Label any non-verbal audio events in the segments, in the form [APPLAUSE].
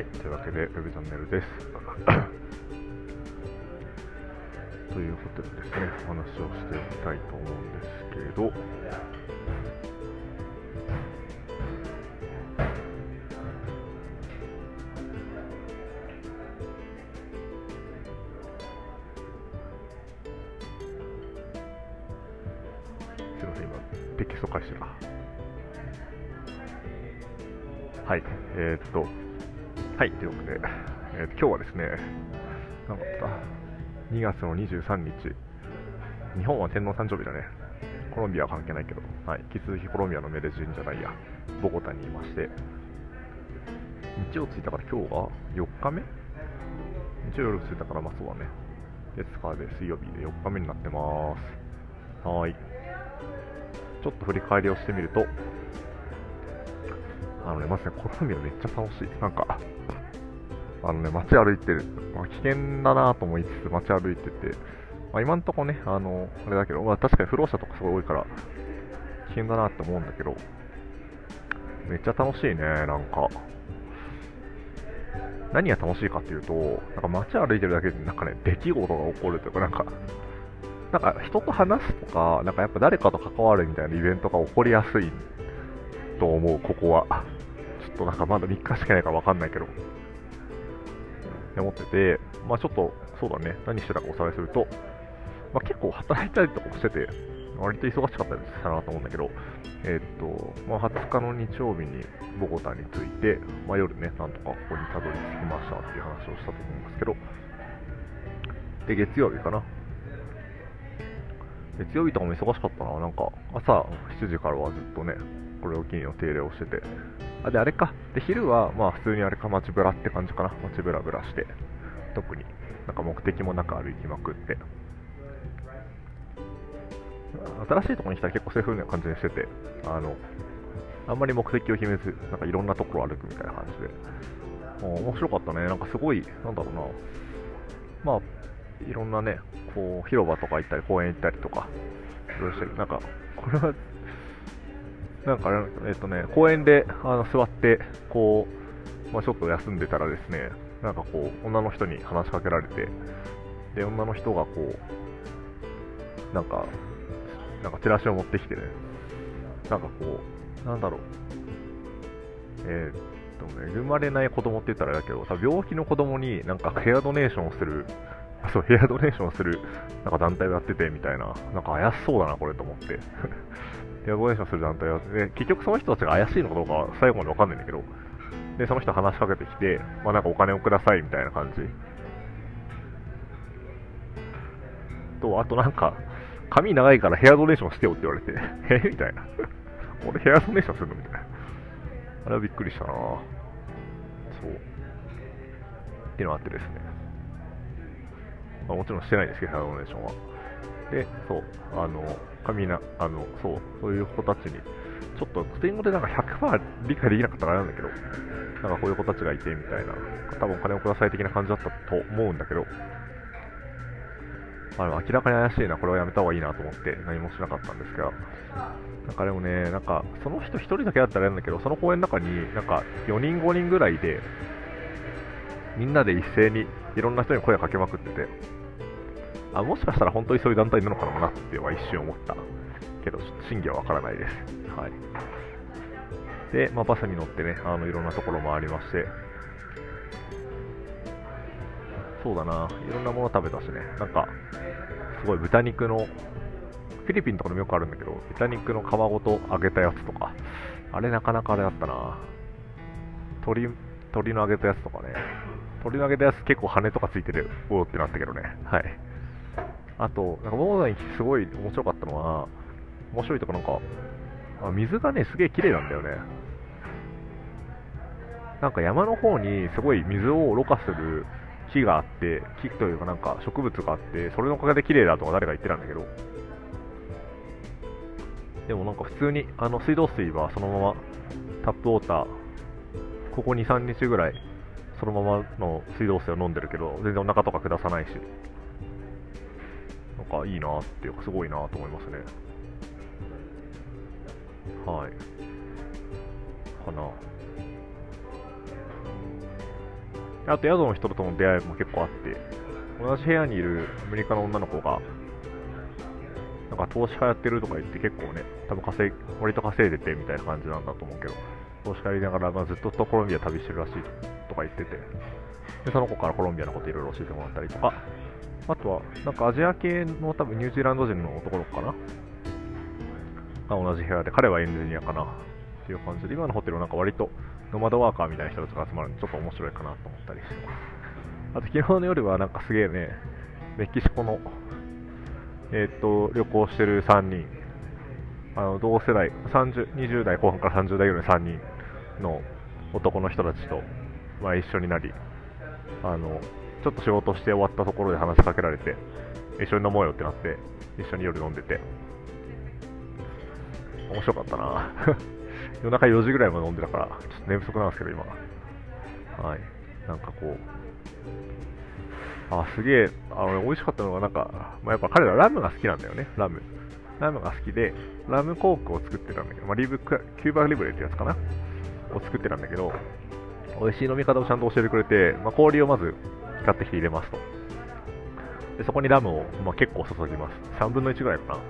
はい、というわけで、ウェブチャンネルです。[COUGHS] ということでですね、お話をしていきたいと思うんですけれど、すいません、今、テキスト返してた。はい、えー、っと、はい、というわけで、えー今日はですね、なんだった、2月の23日、日本は天皇誕生日だね。コロンビアは関係ないけど、はい、引き続きコロンビアのメデジンじゃないや、ボゴタにいまして、日曜着いたから今日が4日目？日曜夜着いたからまあそうだね。月火で水曜日で4日目になってます。はーい。ちょっと振り返りをしてみると、あのね、まずね、コロンビアめっちゃ楽しい。なんか、あのね、街歩いてる。まあ、危険だなと思いつつ街歩いてて、まあ、今んとこね、あの、あれだけど、まあ、確かに不老者とかすごい多いから、危険だなって思うんだけど、めっちゃ楽しいね、なんか。何が楽しいかっていうと、なんか街歩いてるだけで、なんかね、出来事が起こるというか、なんか、なんか人と話すとか、なんかやっぱ誰かと関わるみたいなイベントが起こりやすいと思う、ここは。となんかまだ3日しかないからわかんないけど。って思ってて、まあちょっと、そうだね、何してたかおさらいすると、まあ結構働いたりとかしてて、割と忙しかったりしたなと思うんだけど、えーっと、まあ20日の日曜日にボゴタに着いて、まあ夜ね、なんとかここにたどり着きましたっていう話をしたと思うんですけど、で、月曜日かな。月曜日とかも忙しかったな。なんか、朝7時からはずっとね、これを機にお手入れをしてて。あ、で、あれか。で、昼は、まあ普通にあれか、街ブラって感じかな。街ブラブラして。特になんか目的もなく歩きまくって。新しいところに来たら結構そういう風な感じにしてて、あの、あんまり目的を決めず、なんかいろんなところを歩くみたいな感じで。面白かったね。なんかすごい、なんだろうな。まあ、いろんなね、こう、広場とか行ったり、公園行ったりとか、いろいろして、なんか、これは、なんか、えっとね、公園であの座って、こう、まあ、ちょっと休んでたらですね、なんかこう、女の人に話しかけられて、で、女の人がこう、なんか、なんかチラシを持ってきてね、なんかこう、なんだろう、えーっとね、生まれない子供って言ったらだけど、多分病気の子供になんかヘアドネーションをする、そう、ヘアドネーションをする、なんか団体をやっててみたいな、なんか怪しそうだな、これと思って。ヘアドネーションする団体をやってて、結局その人たちが怪しいのかどうかは最後までわかんないんだけど、で、その人話しかけてきて、まあなんかお金をくださいみたいな感じ。と、あとなんか、髪長いからヘアドネーションしてよって言われて、[LAUGHS] え？みたいな。[LAUGHS] 俺ヘアドネーションするの？みたいな。あれはびっくりしたなそう。っていうのがあってですね。まあ、もちろんしてないんですけど、ヘアドネーションは。で、そう、あの、髪な、あの、そう、そういう子たちに、ちょっとスペイン語でなんか100%理解できなかったからなんだけど、なんかこういう子たちがいてみたいな、多分お金をください的な感じだったと思うんだけど、あ、でも明らかに怪しいな、これはやめた方がいいなと思って何もしなかったんですが、なんかでもね、なんかその人1人だけだったらやるんだけど、その公園の中になんか4人、5人ぐらいで、みんなで一斉にいろんな人に声をかけまくってて、あもしかしたら本当にそういう団体なのかなっては一瞬思った。けど、ちょっと真偽はわからないです。はい。で、まあ、バスに乗ってね、あのいろんなところ回りまして、そうだな、いろんなもの食べたしね、なんか、すごい豚肉の、フィリピンとかでもよくあるんだけど、豚肉の皮ごと揚げたやつとか、あれなかなかあれだったな、鶏、鶏の揚げたやつとかね、鶏の揚げたやつ結構羽とかついてて、おおってなったけどね、はい。あと、なんかモーダにすごい面白かったのは、面白いとかなんか、あ水がね、すげえ綺麗なんだよね。なんか山の方にすごい水をろ過する木があって、木というかなんか植物があって、それのおかげで綺麗だとか誰か言ってたんだけど、でもなんか普通にあの水道水はそのままタップウォーター、ここ2、3日ぐらいそのままの水道水を飲んでるけど、全然お腹とか下さないし、かいいなっていうかすごいなと思いますね。はい。かな。あと宿の人との出会いも結構あって同じ部屋にいるアメリカの女の子がなんか投資家やってるとか言って結構ね多分稼い割と稼いでてみたいな感じなんだと思うけど投資家やりながら、まあ、ずっとコロンビア旅してるらしいとか言っててでその子からコロンビアのこといろいろ教えてもらったりとかあとはなんかアジア系の多分ニュージーランド人の男の子かな？が同じ部屋で彼はエンジニアかなっていう感じで今のホテルはなんか割とノマドワーカーみたいな人たちが集まるんでちょっと面白いかなと思ったりしてます。[LAUGHS] あと昨日の夜はなんかすげえねメキシコのえー、っと旅行してる3人あの同世代30 20代後半から30代ぐらいの3人の男の人たちと、まあ、一緒になりあのちょっと仕事して終わったところで話しかけられて一緒に飲もうよってなって一緒に夜飲んでて。面白かったな。[LAUGHS] 夜中4時ぐらいまで飲んでたからちょっと寝不足なんですけど今はい。なんかこう。あすげえ。あの、美味しかったのがなんか、まあ、やっぱ彼らラムが好きなんだよね。ラム。ラムが好きでラムコークを作ってたんだけど、まあ、リブクキューバリブレってやつかな？を作ってたんだけど美味しい飲み方をちゃんと教えてくれて、まあ、氷をまず買ってきて入れますと。でそこにラムを、まあ、結構注ぎます。3分の1ぐらいかな。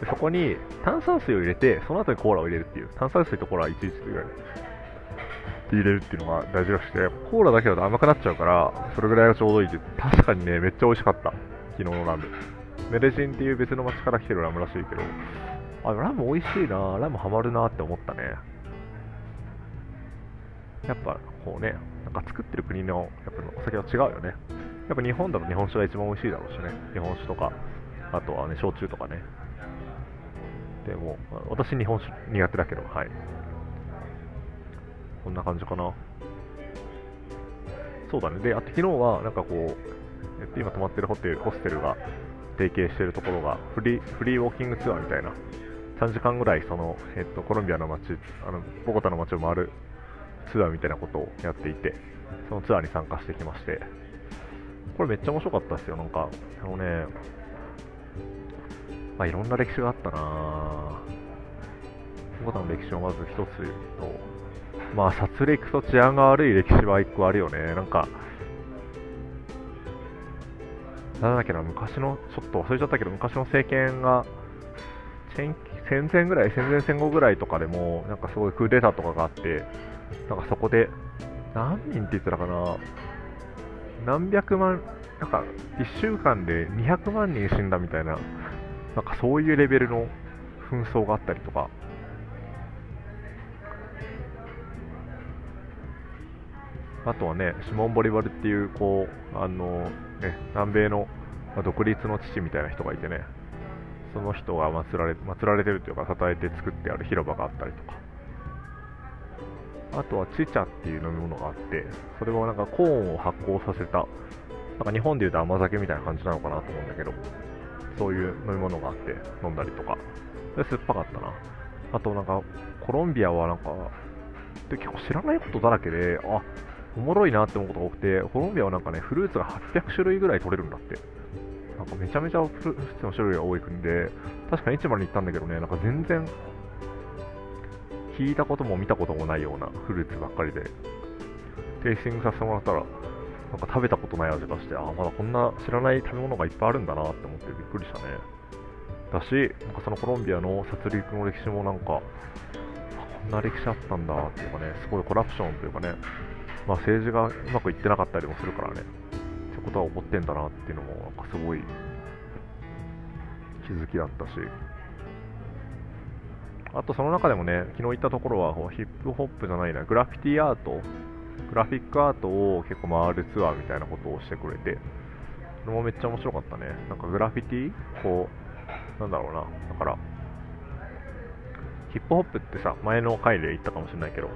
でそこに炭酸水を入れて、その後にコーラを入れるっていう。炭酸水とコーラは1日ぐらいで入れるっていうのが大事らしくて、コーラだけだと甘くなっちゃうから、それぐらいがちょうどいいって、確かにね、めっちゃ美味しかった。昨日のラム。メレジンっていう別の町から来てるラムらしいけど、あ、ラム美味しいなラムハマるなって思ったね。やっぱこうね、なんか作ってる国のやっぱお酒は違うよね。やっぱ日本だと日本酒が一番美味しいだろうしね。日本酒とか、あとはね、焼酎とかね。でも、私日本酒苦手だけど、はい。こんな感じかな。そうだね。で、あと昨日は、なんかこう、えっと、今泊まってるホテル、ホステルが提携してるところが、フリ、フリーウォーキングツアーみたいな、3時間ぐらい、その、えっと、コロンビアの街、あの、ボゴタの街を回るツアーみたいなことをやっていて、そのツアーに参加してきまして、これめっちゃ面白かったですよ、なんか、あのね、まあ、いろんな歴史があったなボタの歴史をまず一つ言うと、まあ、殺戮と治安が悪い歴史は一個あるよね。なんか、なんだっけな、昔の、ちょっと忘れちゃったけど、昔の政権が、戦前ぐらい、戦前戦後ぐらいとかでも、なんかすごいクーデターとかがあって、なんかそこで、何人って言ってたかな、何百万、なんか1週間で200万人死んだみたいな、なんかそういうレベルの紛争があったりとか、あとはね、シモン・ボリバルっていう、こう、あの、ね、南米の、独立の父みたいな人がいてね、その人が祀られ祀られてるというか、称えて作ってある広場があったりとか、あとはチチャっていう飲み物があって、それはなんかコーンを発酵させた、なんか日本でいうと甘酒みたいな感じなのかなと思うんだけど、そういう飲み物があって飲んだりとか、で酸っぱかったな。あとなんか、コロンビアはなんか、で結構知らないことだらけで、あおもろいなって思うことが多くて、コロンビアはなんかね、フルーツが800種類ぐらい取れるんだって。なんかめちゃめちゃフルーツの種類が多い国で、確かに市場に行ったんだけどね、なんか全然聞いたことも見たこともないようなフルーツばっかりで、テイスティングさせてもらったら、なんか食べたことない味がして、ああ、まだこんな知らない食べ物がいっぱいあるんだなって思ってびっくりしたね。だし、なんかそのコロンビアの殺戮の歴史もなんか、こんな歴史あったんだっていうかね、すごいコラプションというかね、まあ政治がうまくいってなかったりもするからね、そういうことは起こってんだなっていうのも、なんかすごい気づきだったし、あとその中でもね、昨日行ったところはヒップホップじゃないな、グラフィティアート、グラフィックアートを結構回るツアーみたいなことをしてくれて、それもめっちゃ面白かったね。なんかグラフィティこう、なんだろうな、だから、ヒップホップってさ、前の回で言ったかもしれないけど、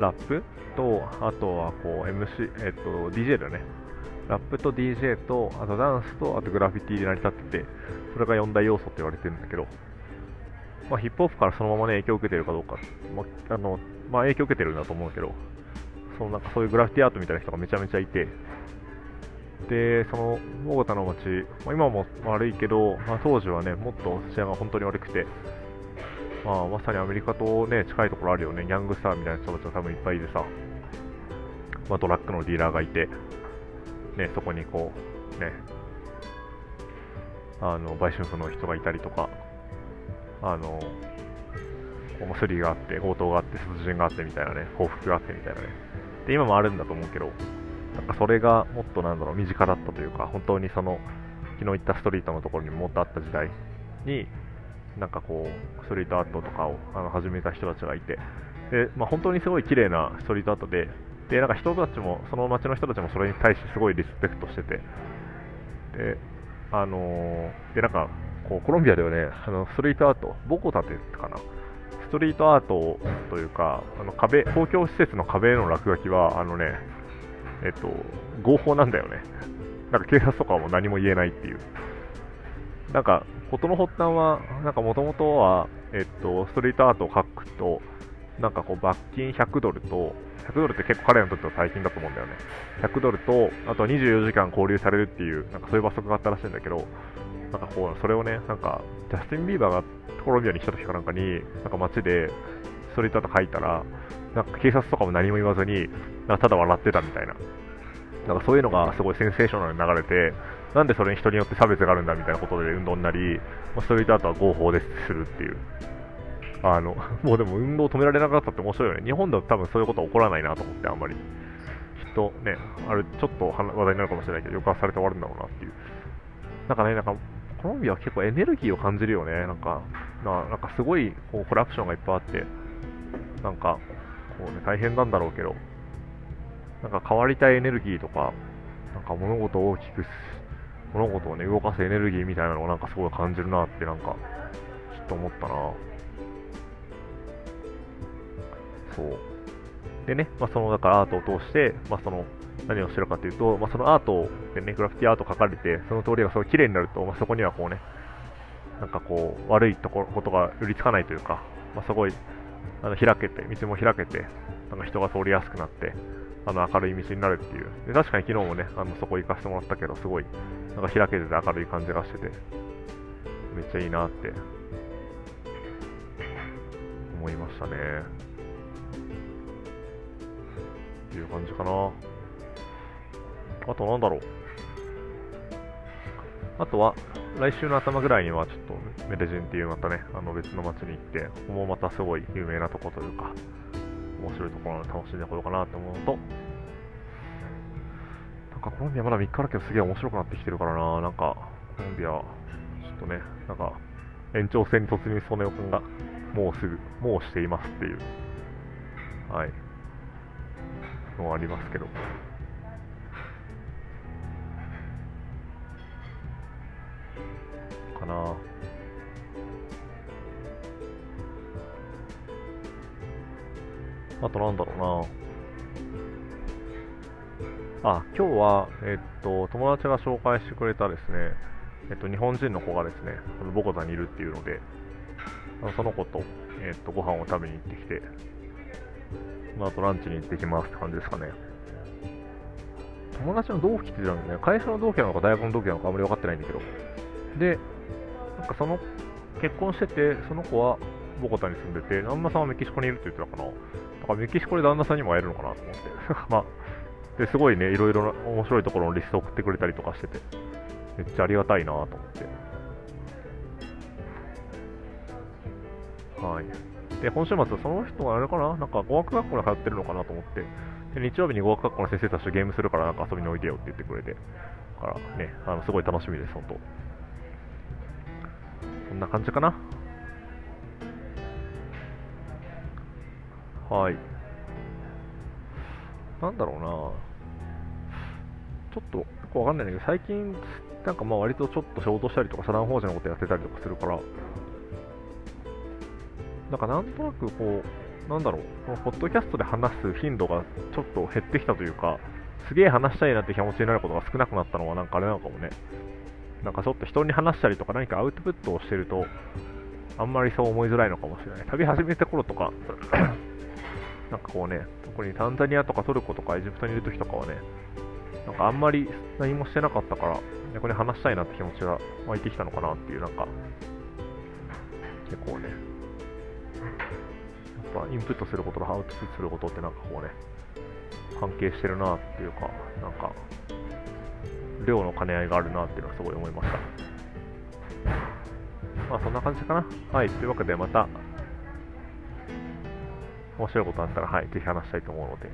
ラップと、あとはこう MC、えっと、DJ だね。ラップと DJ と、あとダンスと、あとグラフィティで成り立ってて、それが4大要素って言われてるんだけど、まあ、ヒップホップからそのままね、影響を受けてるかどうか、まあ、あの、まあ、影響を受けてるんだと思うけど、そのなんかそういうグラフィティアートみたいな人がめちゃめちゃいて、で、その、ボゴタの街、まあ、今も悪いけど、まあ、当時はね、もっと治安が本当に悪くて、まあ、まさにアメリカとね、近いところあるよね、ギャングスターみたいな人たちが多分いっぱいいてさ、まあ、ドラッグのディーラーがいて、ね、そこにこう、ね、あの売春婦の人がいたりとか、あのスリがあって、強盗があって、殺人があってみたいなね、報復があってみたいなね。で、今もあるんだと思うけど、なんかそれがもっとなんだろう、身近だったというか、本当にその、昨日行ったストリートのところにもっとあった時代に、なんかこう、ストリートアートとかをあの始めた人たちがいて、で、まあ、本当にすごい綺麗なストリートアートで、で、なんか人たちも、その街の人たちもそれに対してすごいリスペクトしてて、で、あのー、で、なんか、こう、コロンビアではね、あのストリートアート、ボコタってかな、ストリートアートというか、あの壁、公共施設の壁への落書きは、あのね、えっと、合法なんだよね。なんか警察とかも何も言えないっていう。なんか、事の発端は、なんかもともとは、えっと、ストリートアートを描くと、なんかこう罰金100ドルと、100ドルって結構彼らにとっては大金だと思うんだよね。100ドルと、あと24時間交留されるっていう、なんかそういう罰則があったらしいんだけど、なんかこう、それをね、なんか、ジャスティン・ビーバーがコロンビアに来た時かなんかに、なんか街でストリートアート書いたら、なんか警察とかも何も言わずに、なんかただ笑ってたみたいな。なんかそういうのがすごいセンセーショナルに流れて、なんでそれに人によって差別があるんだみたいなことで運動になり、ストリートアートは合法でするっていう。あの、[LAUGHS] もうでも運動止められなかったって面白いよね。日本では多分そういうことは起こらないなと思って、あんまり。きっとね、あれ、ちょっと話題になるかもしれないけど、抑圧されて終わるんだろうなっていう。なんかね、なんか、コロンビアは結構エネルギーを感じるよね。なんか、ななんかすごいこうコラプションがいっぱいあって、なんか、こうね、大変なんだろうけど、なんか変わりたいエネルギーとか、なんか物事を大きく、物事をね、動かすエネルギーみたいなのをなんかすごい感じるなってなんか、ちょっと思ったなそう。でね、まあ、その、だからアートを通して、まあ、その、何をしてるかというと、まあ、そのアートでね、グラフィティアート書かれて、その通りがすごい綺麗になると、まあ、そこにはこうね、なんかこう、悪いところことが寄りつかないというか、まあ、すごい、あの開けて、道も開けて、なんか人が通りやすくなって、あの明るい道になるっていう。で確かに昨日もね、あのそこ行かせてもらったけど、すごい、なんか開けてて明るい感じがしてて、めっちゃいいなって思いましたね。っていう感じかな。あとなんだろう。あとは、来週の頭ぐらいにはちょっとメデジンっていうまたね、あの別の街に行って、ここもまたすごい有名なとこというか、面白いところなので楽しんでこようかなと思うのと、なんかコロンビアまだ3日だけどすげえ面白くなってきてるからな、なんかコロンビア、ちょっとね、なんか延長戦に突入しそうな予感がもうすぐ、もうしていますっていう、はい、のはありますけど。かな。あとなんだろうな。あ、今日は、えっと、友達が紹介してくれたですね、えっと、日本人の子がですね、ボコタにいるっていうので、その子と、えっと、ご飯を食べに行ってきて、その後ランチに行ってきますって感じですかね。友達の同期って言ってたんでね、会社の同期なのか大学の同期なのかあんまり分かってないんだけど、で、かその、結婚してて、その子はボコタに住んでて、旦那さんはメキシコにいるって言ってたかな。だからメキシコで旦那さんにも会えるのかなと思って。[LAUGHS] まあ、ですごいね、いろいろな面白いところのリスト送ってくれたりとかしてて、めっちゃありがたいなと思って。はい。で、今週末、その人があれかな？なんか語学学校に通ってるのかなと思って、で日曜日に語学学校の先生たちとゲームするからなんか遊びにおいでよって言ってくれて、だからね、あのすごい楽しみです、本当。んな感じかな？はい。なんだろうな。ちょっとよくわかんないんだけど、最近、なんかまあ割とちょっと仕事したりとか、社団法人のことやってたりとかするから、なんかなんとなくこう、なんだろう、このポッドキャストで話す頻度がちょっと減ってきたというか、すげえ話したいなって気持ちになることが少なくなったのはなんかあれなのかもね。なんかちょっと人に話したりとか何かアウトプットをしてると、あんまりそう思いづらいのかもしれない。旅始めた頃とか [COUGHS] なんかこうね、特にタンザニアとかトルコとかエジプトにいる時とかはね、なんかあんまり何もしてなかったから、逆に話したいなって気持ちが湧いてきたのかなっていう、なんか、結構ね、やっぱインプットすることとアウトプットすることってなんかこうね、関係してるなっていうか、なんか、量の兼ね合いがあるなっていうのはすごい思いました。まあそんな感じかな。はい、というわけでまた、面白いことあったら、はい、ぜひ話したいと思うので、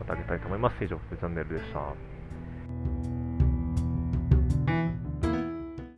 またあげたいと思います。以上、チャンネルでした。